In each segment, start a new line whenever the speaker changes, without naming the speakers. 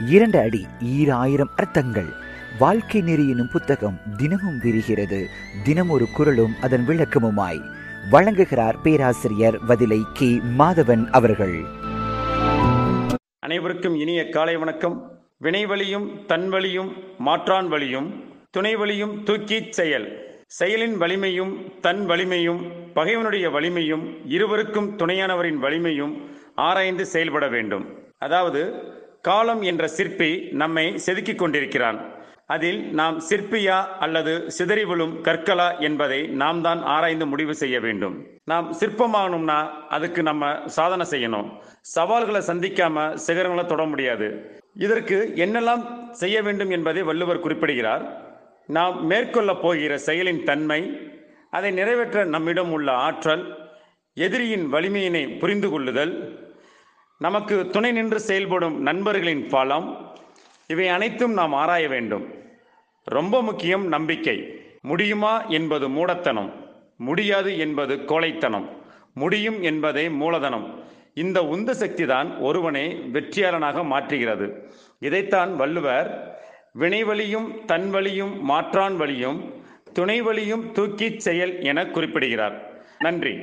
இரண்டு அடி ஈராயிரம் அர்த்தங்கள். வாழ்க்கை நெறியினும் புத்தகம் தினமும் விரிகிறது. தினம் ஒரு குரலும் அதன் விளக்கமுமாய். வழங்குகிறார் பேராசிரியர் வதிலை கே. மாதவன் அவர்கள்.
அனைவருக்கும் இனிய காலை வணக்கம். வினைவழியும் தன்வழியும் மாற்றான் வழியும் துணைவழியும் தூக்கிச் செயல். செயலின் வலிமையும் தன் வலிமையும் பகைவனுடைய வலிமையும் இருவருக்கும் துணையானவரின் வலிமையும் ஆராய்ந்து செயல்பட வேண்டும். அதாவது காலம் என்ற சிற்பி நம்மை செதுக்கிக் கொண்டிருக்கிறான். அதில் நாம் சிற்பியா அல்லது சிதறி விழும் கற்களா என்பதை நாம் தான் ஆராய்ந்து முடிவு செய்ய வேண்டும். நாம் சிற்பமாகணும்னா அதுக்கு நம்ம சாதனை செய்யணும். சவால்களை சந்திக்காம சிகரங்களை தொட முடியாது. இதற்கு என்னெல்லாம் செய்ய வேண்டும் என்பதை வள்ளுவர் குறிப்பிடுகிறார். நாம் மேற்கொள்ள போகிற செயலின் தன்மை அதை நிறைவேற்ற நம்மிடம் உள்ள ஆற்றல் எதிரியின் வலிமையினை புரிந்து கொள்ளுதல் நமக்கு துணை நின்று செயல்படும் நண்பர்களின் பலம். இவை அனைத்தும் நாம் ஆராய வேண்டும். ரொம்ப முக்கியம் நம்பிக்கை. முடியுமா என்பது மூடத்தனம். முடியாது என்பது கோழைத்தனம். முடியும் என்பதே மூலதனம். இந்த உந்து சக்தி தான் ஒருவனை வெற்றியாளனாக மாற்றுகிறது. இதைத்தான் வள்ளுவர் வினைவழியும் தன்வழியும் மாற்றான் வழியும் துணை வழியும் தூக்கிச் செயல் என குறிப்பிடுகிறார். நன்றி.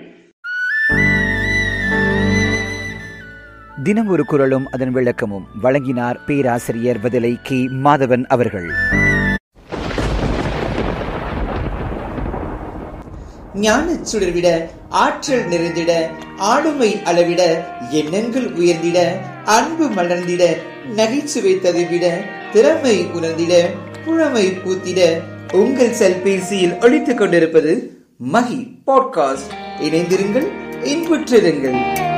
தினம் ஒரு குரலும் அதன் விளக்கமும். வழங்கினார் பேராசிரியர் பதிலை கே. மாதவன் அவர்கள்.
ஞானச் சுடர்விட ஆற்றல் நிறைந்திட ஆளுமை அளவிட எண்ணங்கள் உயர்ந்திட அன்பு மலர்ந்திட நகைச்சுவை ததுவிட திறமை உணர்ந்திட புழமை பூத்திட உங்கள் செல்பேசியில் ஒழித்துக் கொண்டிருப்பது மகி பாட்காஸ்ட். இணைந்திருங்கள் இன்புற்றிருங்கள்.